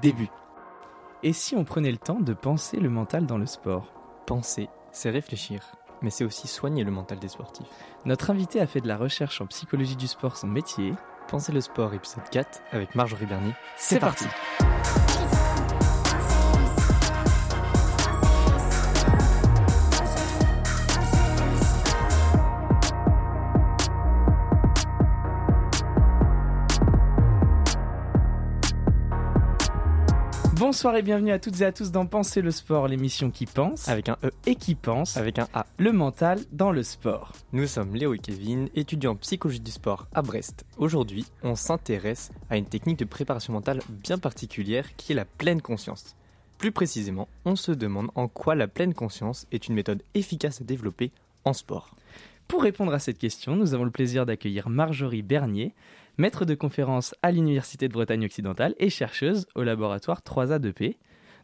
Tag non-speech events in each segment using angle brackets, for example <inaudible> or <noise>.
début. Et si on prenait le temps de penser le mental dans le sport? Penser, c'est réfléchir, mais c'est aussi soigner le mental des sportifs. Notre invité a fait de la recherche en psychologie du sport son métier. Penser le sport, épisode 4, avec Marjorie Bernier. C'est parti. Bonsoir et bienvenue à toutes et à tous dans Penser le sport, l'émission qui pense, Avec un E, et qui pense, avec un A. le mental dans le sport. Nous sommes Léo et Kevin, étudiants en psychologie du sport à Brest. Aujourd'hui, on s'intéresse à une technique de préparation mentale bien particulière qui est la pleine conscience. Plus précisément, on se demande en quoi la pleine conscience est une méthode efficace à développer en sport. Pour répondre à cette question, nous avons le plaisir d'accueillir Marjorie Bernier, maître de conférence à l'Université de Bretagne occidentale et chercheuse au laboratoire 3A2P,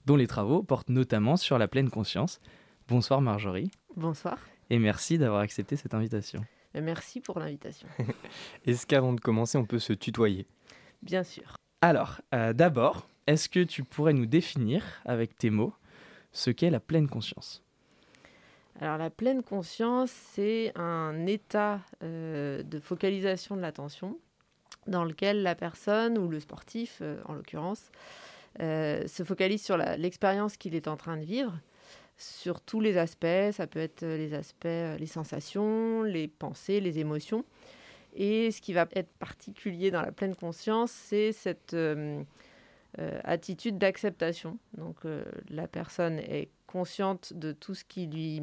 dont les travaux portent notamment sur la pleine conscience. Bonsoir Marjorie, Bonsoir, et merci d'avoir accepté cette invitation. merci pour l'invitation. <laughs> Est-ce qu'avant de commencer, on peut se tutoyer? Bien sûr. Alors, euh, d'abord, est-ce que tu pourrais nous définir, avec tes mots, ce qu'est la pleine conscience? Alors la pleine conscience, c'est un état euh, de focalisation de l'attention dans lequel la personne ou le sportif, euh, en l'occurrence, euh, se focalise sur l'expérience qu'il est en train de vivre, sur tous les aspects. Ça peut être euh, les aspects, les sensations, les pensées, les émotions. Et ce qui va être particulier dans la pleine conscience, c'est cette attitude d'acceptation. Donc la personne est consciente de tout ce qui lui,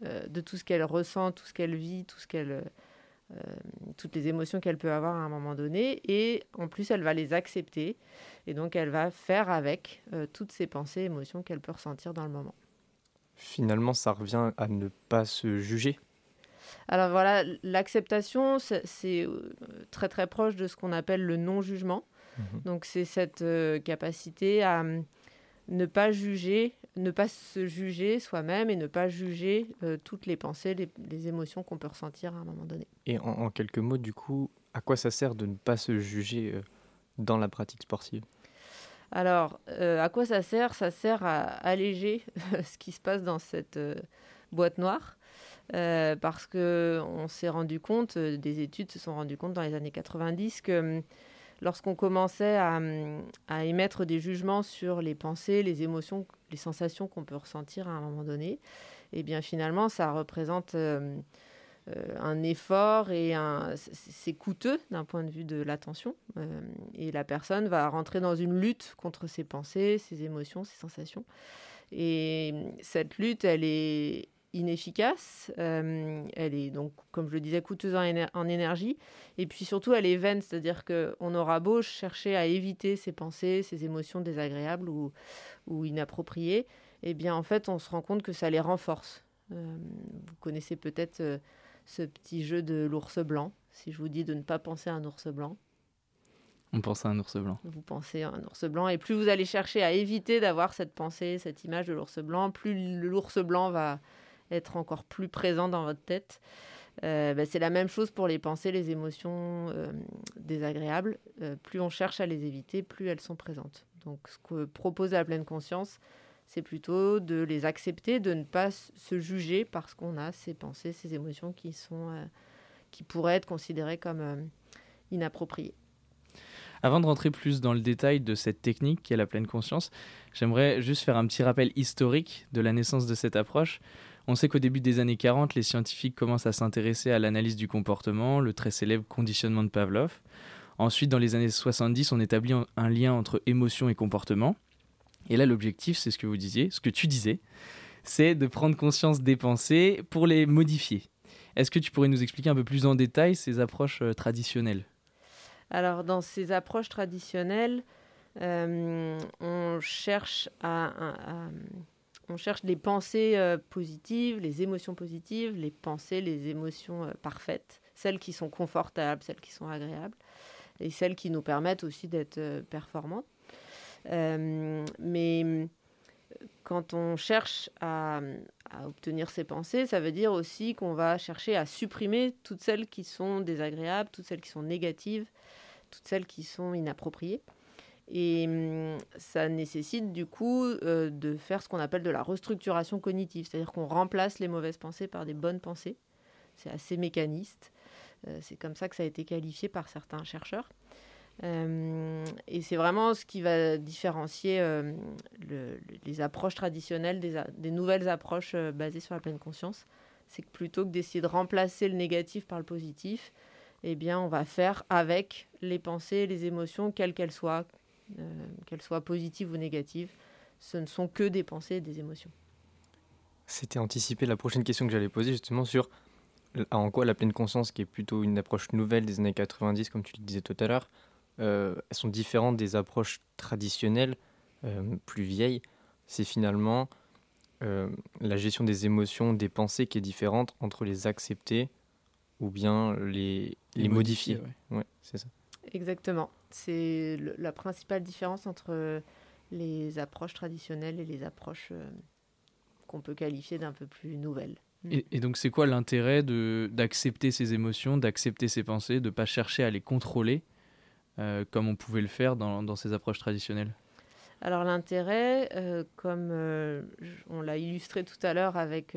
de tout ce qu'elle ressent, tout ce qu'elle vit, tout ce qu'elle, toutes les émotions qu'elle peut avoir à un moment donné, et en plus elle va les accepter, et donc elle va faire avec euh, toutes ces pensées, émotions qu'elle peut ressentir dans le moment. Finalement, ça revient à ne pas se juger? Alors voilà, l'acceptation, c'est euh, très très proche de ce qu'on appelle le non-jugement. Mhm. Donc c'est cette euh, capacité à hum, ne pas juger, ne pas se juger soi-même et ne pas juger euh, toutes les pensées, les, les émotions qu'on peut ressentir à un moment donné. Et en, en quelques mots, du coup, à quoi ça sert de ne pas se juger euh, dans la pratique sportive? Alors, euh, à quoi ça sert? Ça sert à alléger <laughs> ce qui se passe dans cette boîte noire. parce que on s'est rendu compte, des études se sont rendues compte dans les années 90 que hum, lorsqu'on commençait à, hum, à émettre des jugements sur les pensées, les émotions, les sensations qu'on peut ressentir à un moment donné, et bien finalement ça représente euh, euh, un effort et c'est- coûteux d'un point de vue de l'attention. Euh, et la personne va rentrer dans une lutte contre ses pensées, ses émotions, ses sensations. Et cette lutte, elle est inefficace, euh, elle est donc, comme je le disais, coûteuse en, éner- en énergie, et puis surtout, elle est vaine, c'est-à-dire qu'on aura beau chercher à éviter ces pensées, ces émotions désagréables ou, ou inappropriées, et bien en fait, on se rend compte que ça les renforce. Euh, vous connaissez peut-être euh, ce petit jeu de l'ours blanc. Si je vous dis de ne pas penser à un ours blanc, On pense à un ours blanc. vous pensez à un ours blanc, et plus vous allez chercher à éviter d'avoir cette pensée, cette image de l'ours blanc, plus l'ours blanc va être encore plus présent dans votre tête. Euh, ben, c'est la même chose pour les pensées, les émotions euh, désagréables. Euh, plus on cherche à les éviter, plus elles sont présentes. Donc ce que propose la pleine conscience, c'est plutôt de les accepter, de ne pas se juger parce qu'on a ces pensées, ces émotions qui, sont, qui pourraient être considérées comme inappropriées. Avant de rentrer plus dans le détail de cette technique qui est la pleine conscience, j'aimerais juste faire un petit rappel historique de la naissance de cette approche. On sait qu'au début des années 40, les scientifiques commencent à s'intéresser à l'analyse du comportement, le très célèbre conditionnement de Pavlov. Ensuite, dans les années 70, on établit un- lien entre émotion et comportement. Et là, l'objectif, c'est ce que vous disiez, ce que tu disais, c'est de prendre conscience des pensées pour les modifier. Est-ce que tu pourrais nous expliquer un peu plus en détail ces approches euh, traditionnelles? Alors, dans ces approches traditionnelles, euh, on, cherche à- on cherche les pensées euh, positives, les émotions positives, les pensées, les émotions euh, parfaites, celles qui sont confortables, celles qui sont agréables, et celles qui nous permettent aussi d'être euh, performantes. Euh, mais quand on cherche à obtenir ces pensées, ça veut dire aussi qu'on va chercher à supprimer toutes celles qui sont désagréables, toutes celles qui sont négatives, toutes celles qui sont inappropriées. Et hum, ça nécessite du coup euh, de faire ce qu'on appelle de la restructuration cognitive, c'est-à-dire qu'on remplace les mauvaises pensées par des bonnes pensées. C'est assez mécaniste. Euh, c'est comme ça que ça a été qualifié par certains chercheurs. Euh, et c'est vraiment ce qui va différencier les approches traditionnelles des, nouvelles approches basées sur la pleine conscience. C'est que plutôt que d'essayer de remplacer le négatif par le positif, eh bien, on va faire avec les pensées, les émotions, quelles qu'elles soient, euh, qu'elles soient positives ou négatives. Ce ne sont que des pensées et des émotions. C'était anticiper la prochaine question que j'allais poser justement sur en quoi la pleine conscience, qui est plutôt une approche nouvelle des années 90, comme tu le disais tout à l'heure, euh, elles sont différentes des approches traditionnelles, euh, plus vieilles. C'est finalement la gestion des émotions, des pensées qui est différente entre les accepter ou bien les, les, modifier. ouais c'est ça. Exactement. C'est la principale différence entre les approches traditionnelles et les approches euh, qu'on peut qualifier d'un peu plus nouvelles. Mm. Et, donc, c'est quoi l'intérêt d'accepter ses émotions, d'accepter ses pensées, de ne pas chercher à les contrôler euh, comme on pouvait le faire dans, dans ces approches traditionnelles? Alors, l'intérêt, euh, comme on l'a illustré tout à l'heure avec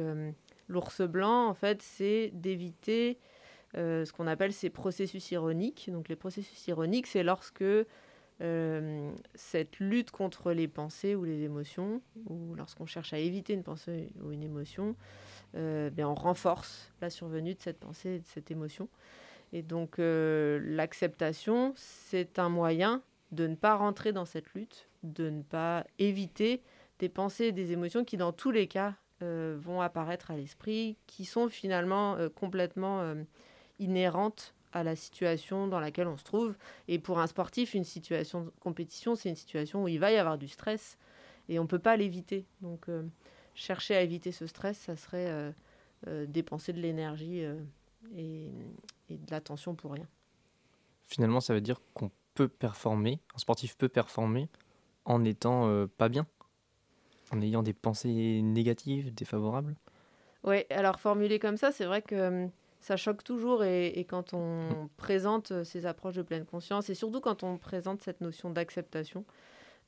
l'ours blanc, en fait, c'est d'éviter euh, ce qu'on appelle ces processus ironiques. Donc les processus ironiques, c'est lorsque euh, cette lutte contre les pensées ou les émotions, ou lorsqu'on cherche à éviter une pensée ou une émotion, euh, bien on renforce la survenue de cette pensée et de cette émotion. Et donc l'acceptation, c'est un moyen de ne pas rentrer dans cette lutte, de ne pas éviter des pensées et des émotions qui, dans tous les cas, vont apparaître à l'esprit, qui sont finalement complètement inhérente à la situation dans laquelle on se trouve. Et pour un sportif, une situation de compétition, c'est une situation où il va y avoir du stress et on ne peut pas l'éviter. Donc, euh, chercher à éviter ce stress, ça serait euh, euh, dépenser de l'énergie et, et, de l'attention pour rien. Finalement, ça veut dire qu'on peut performer, un sportif peut performer en n'étant pas bien, en ayant des pensées négatives, défavorables? Oui, alors formulé comme ça, c'est vrai que ça choque toujours et, quand on mm. présente euh, ces approches de pleine conscience et surtout quand on présente cette notion d'acceptation,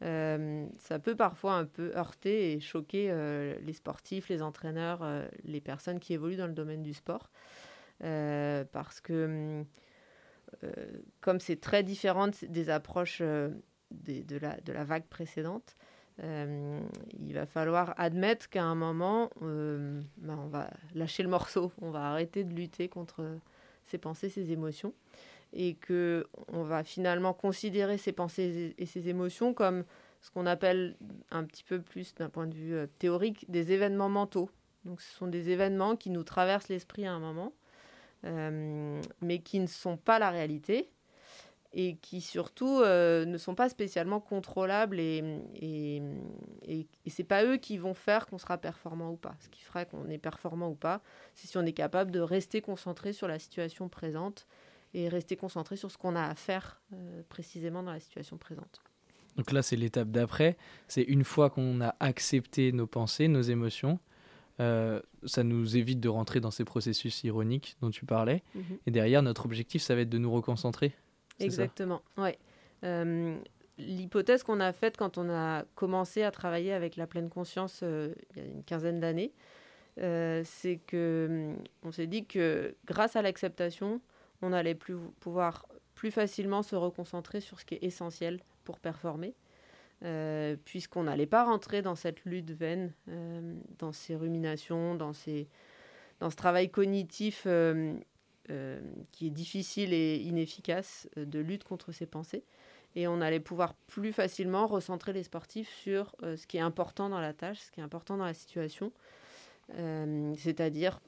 euh, ça peut parfois un peu heurter et choquer euh, les sportifs, les entraîneurs, les personnes qui évoluent dans le domaine du sport. parce que comme c'est très différent des approches de, la, de la vague précédente, euh, il va falloir admettre qu'à un moment, euh, ben, on va lâcher le morceau, <laughs> on va arrêter de lutter contre ses pensées, ses émotions, et que on va finalement considérer ses pensées et ses émotions comme ce qu'on appelle un petit peu plus d'un point de vue euh, théorique des événements mentaux. Donc ce sont des événements qui nous traversent l'esprit à un moment, mais qui ne sont pas la réalité, et qui surtout euh, ne sont pas spécialement contrôlables et, et, et, c'est pas eux qui vont faire qu'on sera performant ou pas. Ce qui ferait qu'on est performant ou pas, c'est si on est capable de rester concentré sur la situation présente et rester concentré sur ce qu'on a à faire euh, précisément dans la situation présente. Donc là, c'est l'étape d'après. C'est une fois qu'on a accepté nos pensées, nos émotions, euh, ça nous évite de rentrer dans ces processus ironiques dont tu parlais. Mhm. Et derrière, notre objectif, ça va être de nous reconcentrer Exactement, ouais. Euh, l'hypothèse qu'on a faite quand on a commencé à travailler avec la pleine conscience euh, il y a une quinzaine d'années, euh, c'est que on s'est dit que grâce à l'acceptation, on allait plus pouvoir plus facilement se reconcentrer sur ce qui est essentiel pour performer, puisqu'on n'allait pas rentrer dans cette lutte vaine, dans ces ruminations, dans, ces, dans ce travail cognitif qui est difficile et inefficace euh, de lutte contre ses pensées. Et on allait pouvoir plus facilement recentrer les sportifs sur euh, ce qui est important dans la tâche, ce qui est important dans la situation. c'est-à-dire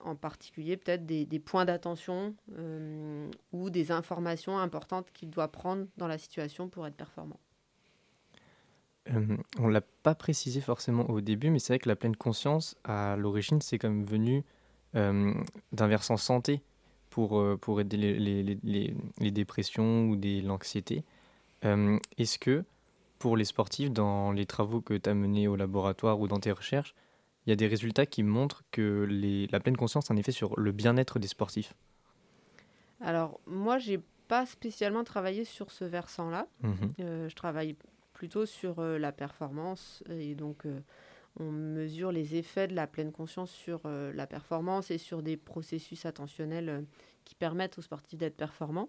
en particulier peut-être des, points d'attention ou des informations importantes qu'il doit prendre dans la situation pour être performant. on ne l'a pas précisé forcément au début, mais c'est vrai que la pleine conscience, à l'origine, c'est même venu d'un versant santé pour, euh, pour aider les, les, les, les dépressions ou l'anxiété. Euh, est-ce que pour les sportifs, dans les travaux que tu as menés au laboratoire ou dans tes recherches, il y a des résultats qui montrent que les, la pleine conscience a un effet sur le bien-être des sportifs? Alors, moi, j'ai pas spécialement travaillé sur ce versant-là. Mhm. je travaille plutôt sur la performance et donc on mesure les effets de la pleine conscience sur la performance et sur des processus attentionnels qui permettent aux sportifs d'être performants.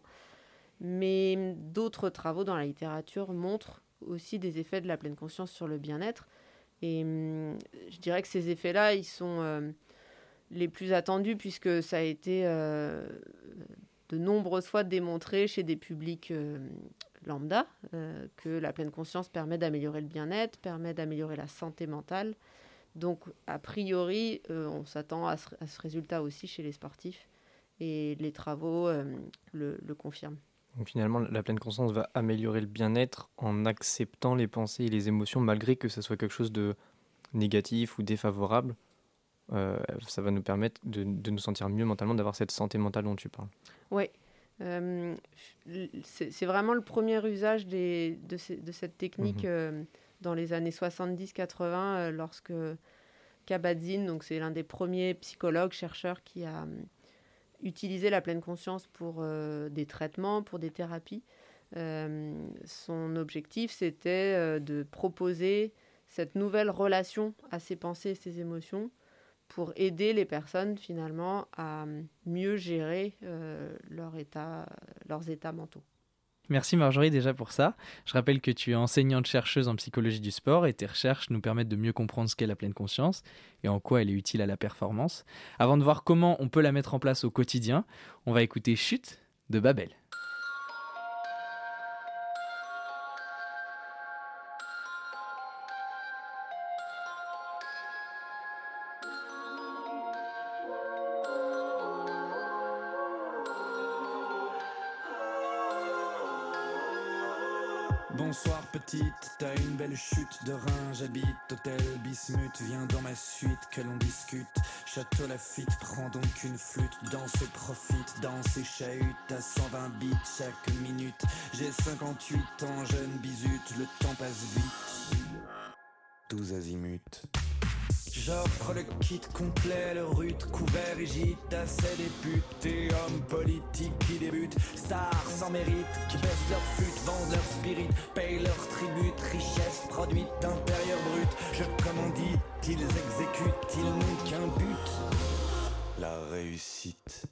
Mais d'autres travaux dans la littérature montrent aussi des effets de la pleine conscience sur le bien-être. Et hum, je dirais que ces effets-là, ils sont euh, les plus attendus puisque ça a été euh, de nombreuses fois démontré chez des publics euh, lambda que la pleine conscience permet d'améliorer le bien-être, permet d'améliorer la santé mentale. Donc, a priori, on s'attend à, ce résultat aussi chez les sportifs et les travaux le confirment. Donc finalement, la pleine conscience va améliorer le bien-être en acceptant les pensées et les émotions malgré que ce soit quelque chose de négatif ou défavorable. Euh, ça va nous permettre de, nous sentir mieux mentalement, d'avoir cette santé mentale dont tu parles. Oui. Euh, c'est vraiment le premier usage des, de, cette technique mhm. euh, dans les années 70-80 lorsque Kabat-Zinn, donc c'est l'un des premiers psychologues, chercheurs qui a utiliser la pleine conscience pour euh, des traitements, pour des thérapies. Euh, son objectif, c'était euh, de proposer cette nouvelle relation à ses pensées et ses émotions pour aider les personnes finalement à mieux gérer leur état, leurs états mentaux. Merci Marjorie déjà pour ça. Je rappelle que tu es enseignante chercheuse en psychologie du sport et tes recherches nous permettent de mieux comprendre ce qu'est la pleine conscience et en quoi elle est utile à la performance. Avant de voir comment on peut la mettre en place au quotidien, on va écouter Chute de Babel. Bonsoir petite, t'as une belle chute de rein, j'habite hôtel Bismuth, viens dans ma suite que l'on discute. Château Lafitte, prends donc une flûte, danse profite, danse et chahute à 120 bits chaque minute. J'ai 58 ans, jeune bisute, le temps passe vite. 12 azimuts. J'offre le kit complet, le rut couvert gîte assez députés, hommes politiques qui débutent, stars sans mérite, qui baissent leur flûte, vendent leur spirit, payent leur tribut, richesse produite d'intérieur brut. Je commandite, ils exécutent, ils n'ont qu'un but, la réussite.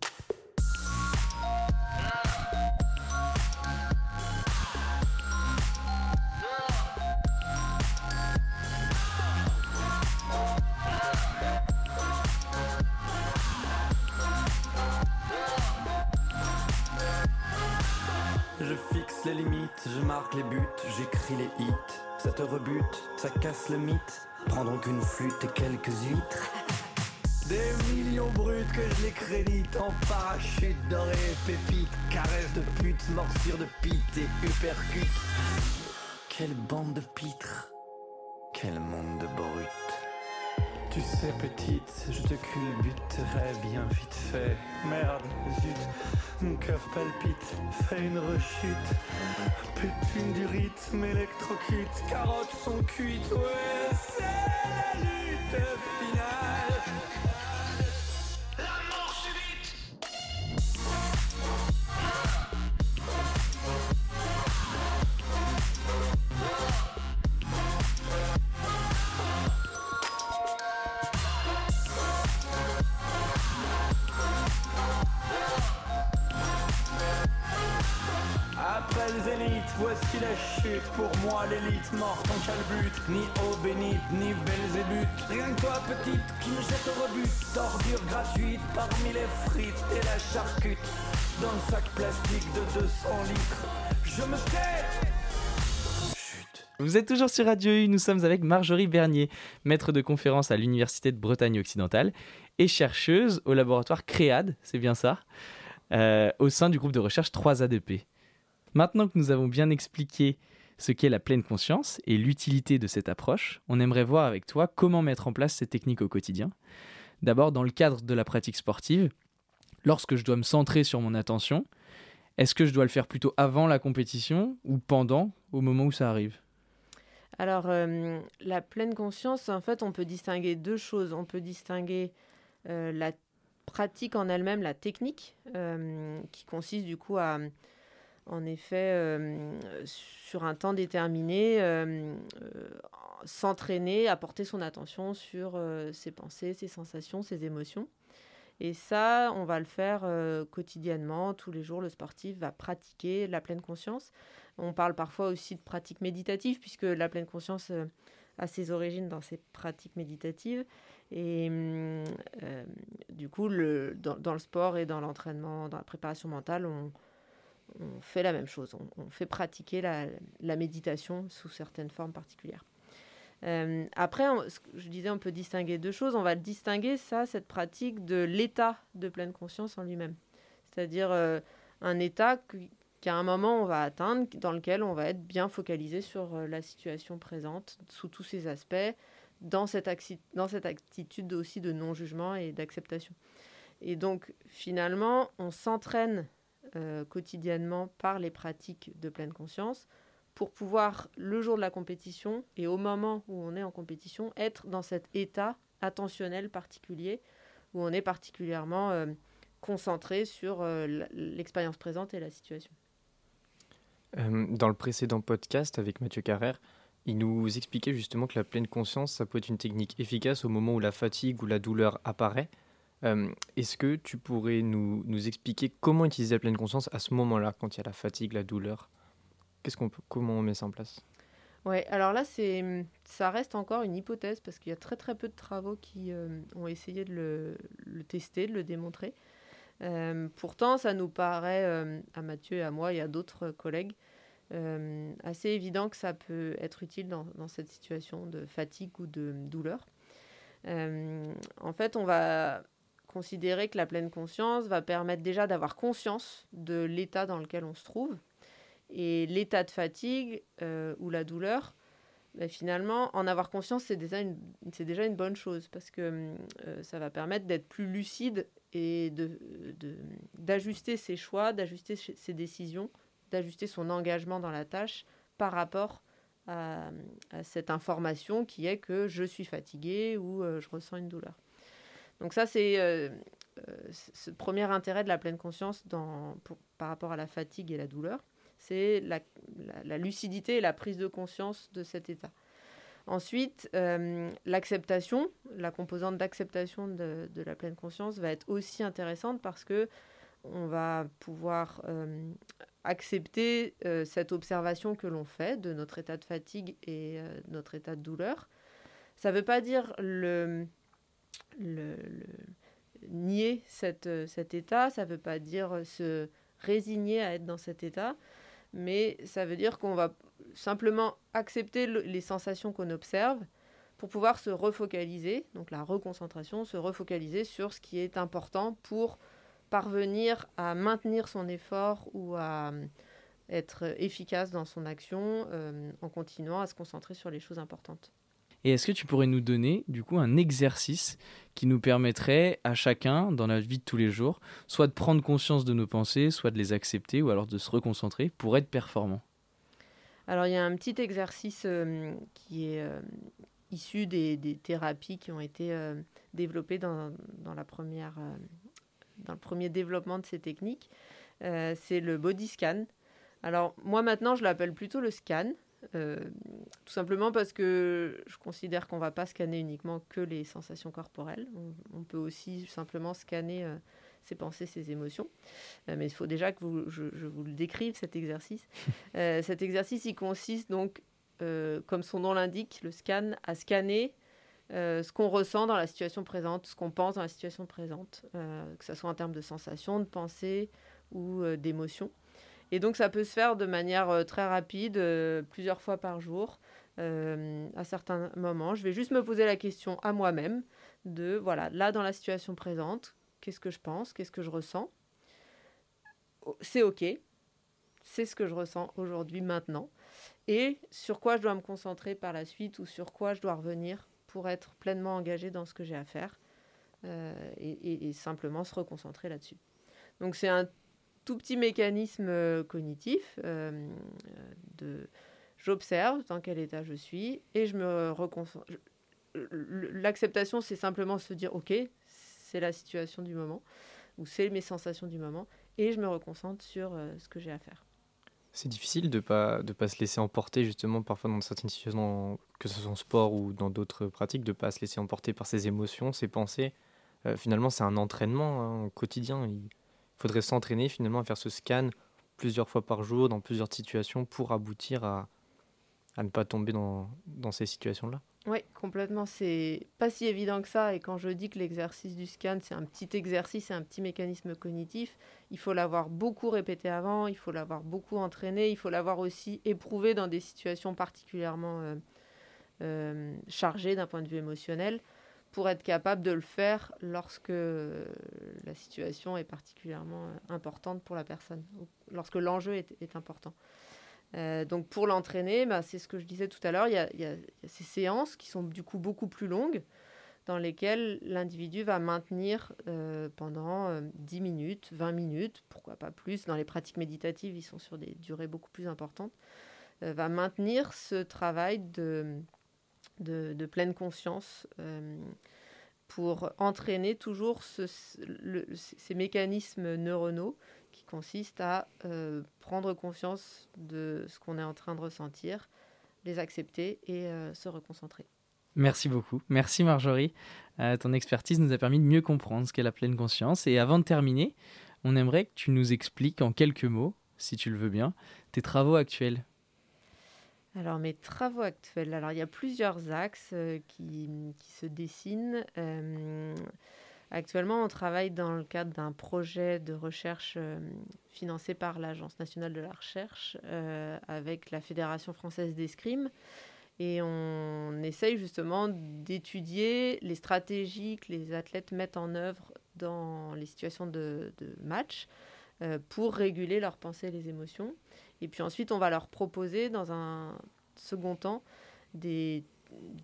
Les limites, je marque les buts, j'écris les hits. Ça te rebute, ça casse le mythe. Prends donc une flûte et quelques huîtres. Des millions bruts que je les crédite en parachute doré, pépite, caresse de pute, morsure de pite et uppercut. Quelle bande de pitres, quel monde de brutes. Tu sais petite, je te culbuterai bien vite fait. Merde, zut, mon cœur palpite, fais une rechute. Putune du rythme électrocute, carottes sont cuites, ouais, c'est la lutte chute. Pour moi, l'élite morte en calbut. Ni eau bénite, ni Belzébuth. Rien que toi, petite, qui me jette au rebut. Tordure gratuite parmi les frites et la charcute. Dans le sac plastique de 200 litres. Je me tais! Vous êtes toujours sur Radio U, nous sommes avec Marjorie Bernier, maître de conférence à l'Université de Bretagne occidentale et chercheuse au laboratoire CREAD, c'est bien ça, euh, au sein du groupe de recherche 3ADP. Maintenant que nous avons bien expliqué ce qu'est la pleine conscience et l'utilité de cette approche, on aimerait voir avec toi comment mettre en place ces techniques au quotidien. D'abord, dans le cadre de la pratique sportive, lorsque je dois me centrer sur mon attention, est-ce que je dois le faire plutôt avant la compétition ou pendant, au moment où ça arrive? Alors, euh, la pleine conscience, en fait, on peut distinguer deux choses. On peut distinguer euh, la pratique en elle-même, la technique, euh, qui consiste du coup à en effet, sur un temps déterminé, s'entraîner à porter son attention sur ses pensées, ses sensations, ses émotions. Et ça, on va le faire quotidiennement, tous les jours. Le sportif va pratiquer la pleine conscience. On parle parfois aussi de pratique méditative, puisque la pleine conscience a ses origines dans ces pratiques méditatives. Et euh, du coup, le, dans, le sport et dans l'entraînement, dans la préparation mentale, on, fait la même chose. On, fait pratiquer la, méditation sous certaines formes particulières. Euh, après, je disais, on peut distinguer deux choses. On va distinguer ça, cette pratique, de l'état de pleine conscience en lui-même. C'est-à-dire euh, un état qu'à un moment on va atteindre, dans lequel on va être bien focalisé sur la situation présente, sous tous ses aspects, dans cette attitude aussi de non-jugement et d'acceptation. Et donc, finalement, on s'entraîne euh, quotidiennement par les pratiques de pleine conscience pour pouvoir, le jour de la compétition et au moment où on est en compétition, être dans cet état attentionnel particulier où on est particulièrement euh, concentré sur euh, l'expérience présente et la situation. dans le précédent podcast avec Mathieu Carrère, il nous expliquait justement que la pleine conscience, ça peut être une technique efficace au moment où la fatigue ou la douleur apparaît. Euh, est-ce que tu pourrais nous, nous, expliquer comment utiliser la pleine conscience à ce moment-là, quand il y a la fatigue, la douleur? Qu'est-ce qu'on Comment on met ça en place? Ouais, alors là, c'est, ça reste encore une hypothèse parce qu'il y a très très peu de travaux qui euh, ont essayé de le, tester, de le démontrer. Euh, pourtant, ça nous paraît, à Mathieu et à moi et à d'autres collègues, assez évident que ça peut être utile dans, cette situation de fatigue ou de douleur. En fait, on va considérer que la pleine conscience va permettre déjà d'avoir conscience de l'état dans lequel on se trouve. Et l'état de fatigue euh, ou la douleur, ben, finalement, en avoir conscience, c'est déjà, une, déjà une bonne chose parce que ça va permettre d'être plus lucide et d'ajuster de, ses choix, d'ajuster ses décisions d'ajuster son engagement dans la tâche par rapport à, cette information qui est que je suis fatigué ou euh, je ressens une douleur. Donc ça, c'est euh, euh, ce premier intérêt de la pleine conscience par rapport à la fatigue et la douleur, c'est la, lucidité et la prise de conscience de cet état. Ensuite, l'acceptation, la composante d'acceptation de, la pleine conscience va être aussi intéressante parce que on va pouvoir accepter euh, cette observation que l'on fait de notre état de fatigue et euh, notre état de douleur. Ça ne veut pas dire le, nier cet état, ça ne veut pas dire se résigner à être dans cet état, mais ça veut dire qu'on va simplement accepter les sensations qu'on observe pour pouvoir se refocaliser, donc la reconcentration, se refocaliser sur ce qui est important pour parvenir à maintenir son effort ou à euh, être efficace dans son action euh, en continuant à se concentrer sur les choses importantes. Et est-ce que tu pourrais nous donner du coup un exercice qui nous permettrait à chacun dans la vie de tous les jours, soit de prendre conscience de nos pensées, soit de les accepter, ou alors de se reconcentrer pour être performant? Alors il y a un petit exercice qui est issu des, thérapies qui ont été développées dans, le premier développement de ces techniques, euh, c'est le body scan. Alors moi maintenant je l'appelle plutôt le scan, tout simplement parce que je considère qu'on ne va pas scanner uniquement que les sensations corporelles, on, peut aussi simplement scanner euh, ses pensées, ses émotions. mais il faut déjà que vous, je, je, vous le décrive cet exercice. <laughs> cet exercice il consiste donc, comme son nom l'indique, le scan, à scanner euh, ce qu'on ressent dans la situation présente, ce qu'on pense dans la situation présente, euh, que ce soit en termes de sensations, de pensées ou euh, d'émotions. Et donc ça peut se faire de manière très rapide, plusieurs fois par jour, à certains moments. Je vais juste me poser la question à moi-même de, voilà, là dans la situation présente, qu'est-ce que je pense, qu'est-ce que je ressens? C'est OK, c'est ce que je ressens aujourd'hui, maintenant. Et sur quoi je dois me concentrer par la suite ou sur quoi je dois revenir pour être pleinement engagé dans ce que j'ai à faire euh, et, simplement se reconcentrer là-dessus. Donc c'est un tout petit mécanisme euh, cognitif euh, de j'observe dans quel état je suis et je me reconcentre. L'acceptation, c'est simplement se dire ok, c'est la situation du moment ou c'est mes sensations du moment et je me reconcentre sur ce que j'ai à faire. C'est difficile de pas de pas se laisser emporter justement parfois dans certaines situations, que ce soit en sport ou dans d'autres pratiques, de pas se laisser emporter par ses émotions, ses pensées. Euh, finalement, c'est un entraînement hein, quotidien. Il faudrait s'entraîner finalement à faire ce scan plusieurs fois par jour dans plusieurs situations pour aboutir à, à ne pas tomber dans, ces situations-là. Oui, complètement. C'est pas si évident que ça. Et quand je dis que l'exercice du scan, c'est un petit exercice, c'est un petit mécanisme cognitif, il faut l'avoir beaucoup répété avant, il faut l'avoir beaucoup entraîné, il faut l'avoir aussi éprouvé dans des situations particulièrement euh, euh, chargées d'un point de vue émotionnel pour être capable de le faire lorsque la situation est particulièrement euh, importante pour la personne, lorsque l'enjeu est important. Euh, donc pour l'entraîner, bah, c'est ce que je disais tout à l'heure, il y, a ces séances qui sont du coup beaucoup plus longues, dans lesquelles l'individu va maintenir euh, pendant 10 euh, minutes, 20 minutes, pourquoi pas plus. Dans les pratiques méditatives, ils sont sur des durées beaucoup plus importantes. va maintenir ce travail de, pleine conscience pour entraîner toujours ces mécanismes neuronaux qui consiste à euh, prendre conscience de ce qu'on est en train de ressentir, les accepter et euh, se reconcentrer. Merci beaucoup. Merci Marjorie. Euh, ton expertise nous a permis de mieux comprendre ce qu'est la pleine conscience. Et avant de terminer, on aimerait que tu nous expliques en quelques mots, si tu le veux bien, tes travaux actuels. Alors mes travaux actuels, alors il y a plusieurs axes qui, qui, se dessinent. Actuellement, on travaille dans le cadre d'un projet de recherche euh, financé par l'Agence nationale de la recherche euh, avec la Fédération française d'escrime. Et on essaye justement d'étudier les stratégies que les athlètes mettent en œuvre dans les situations de, match euh, pour réguler leurs pensées et les émotions. Et puis ensuite, on va leur proposer dans un second temps des,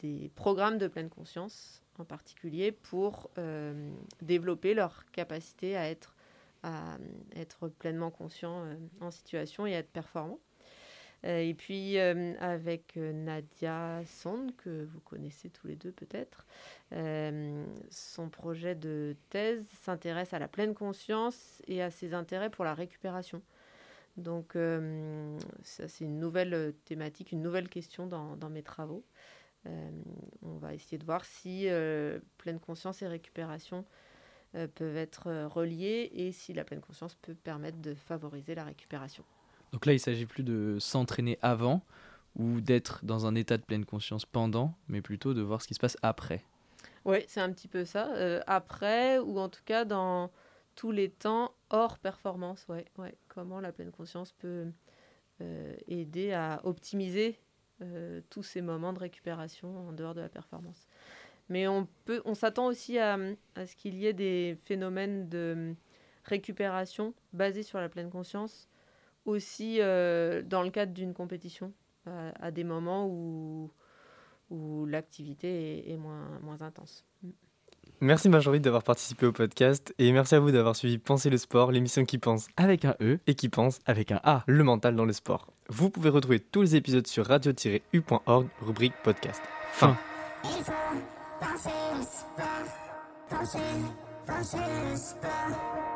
des programmes de pleine conscience en particulier pour euh, développer leur capacité à être, à être pleinement conscient euh, en situation et à être performant. Euh, et puis avec Nadia Sond, que vous connaissez tous les deux peut-être, son projet de thèse s'intéresse à la pleine conscience et à ses intérêts pour la récupération. Donc ça c'est une nouvelle thématique, une nouvelle question dans, dans mes travaux. Euh, on va essayer de voir si euh, pleine conscience et récupération euh, peuvent être reliées et si la pleine conscience peut permettre de favoriser la récupération. Donc là, il s'agit plus de s'entraîner avant ou d'être dans un état de pleine conscience pendant, mais plutôt de voir ce qui se passe après. Oui, c'est un petit peu ça. après, ou en tout cas dans tous les temps hors performance. Ouais, ouais. Comment la pleine conscience peut aider à optimiser euh, tous ces moments de récupération en dehors de la performance. Mais on, peut, on s'attend aussi à, ce qu'il y ait des phénomènes de récupération basés sur la pleine conscience, aussi euh, dans le cadre d'une compétition, à, des moments où, où l'activité est, moins, moins intense. Merci Marjorie d'avoir participé au podcast et merci à vous d'avoir suivi Penser le sport, l'émission qui pense avec un E et qui pense avec un A, le mental dans le sport. Vous pouvez retrouver tous les épisodes sur radio-u.org, rubrique podcast. Fin. Il faut penser le sport, penser, penser le sport.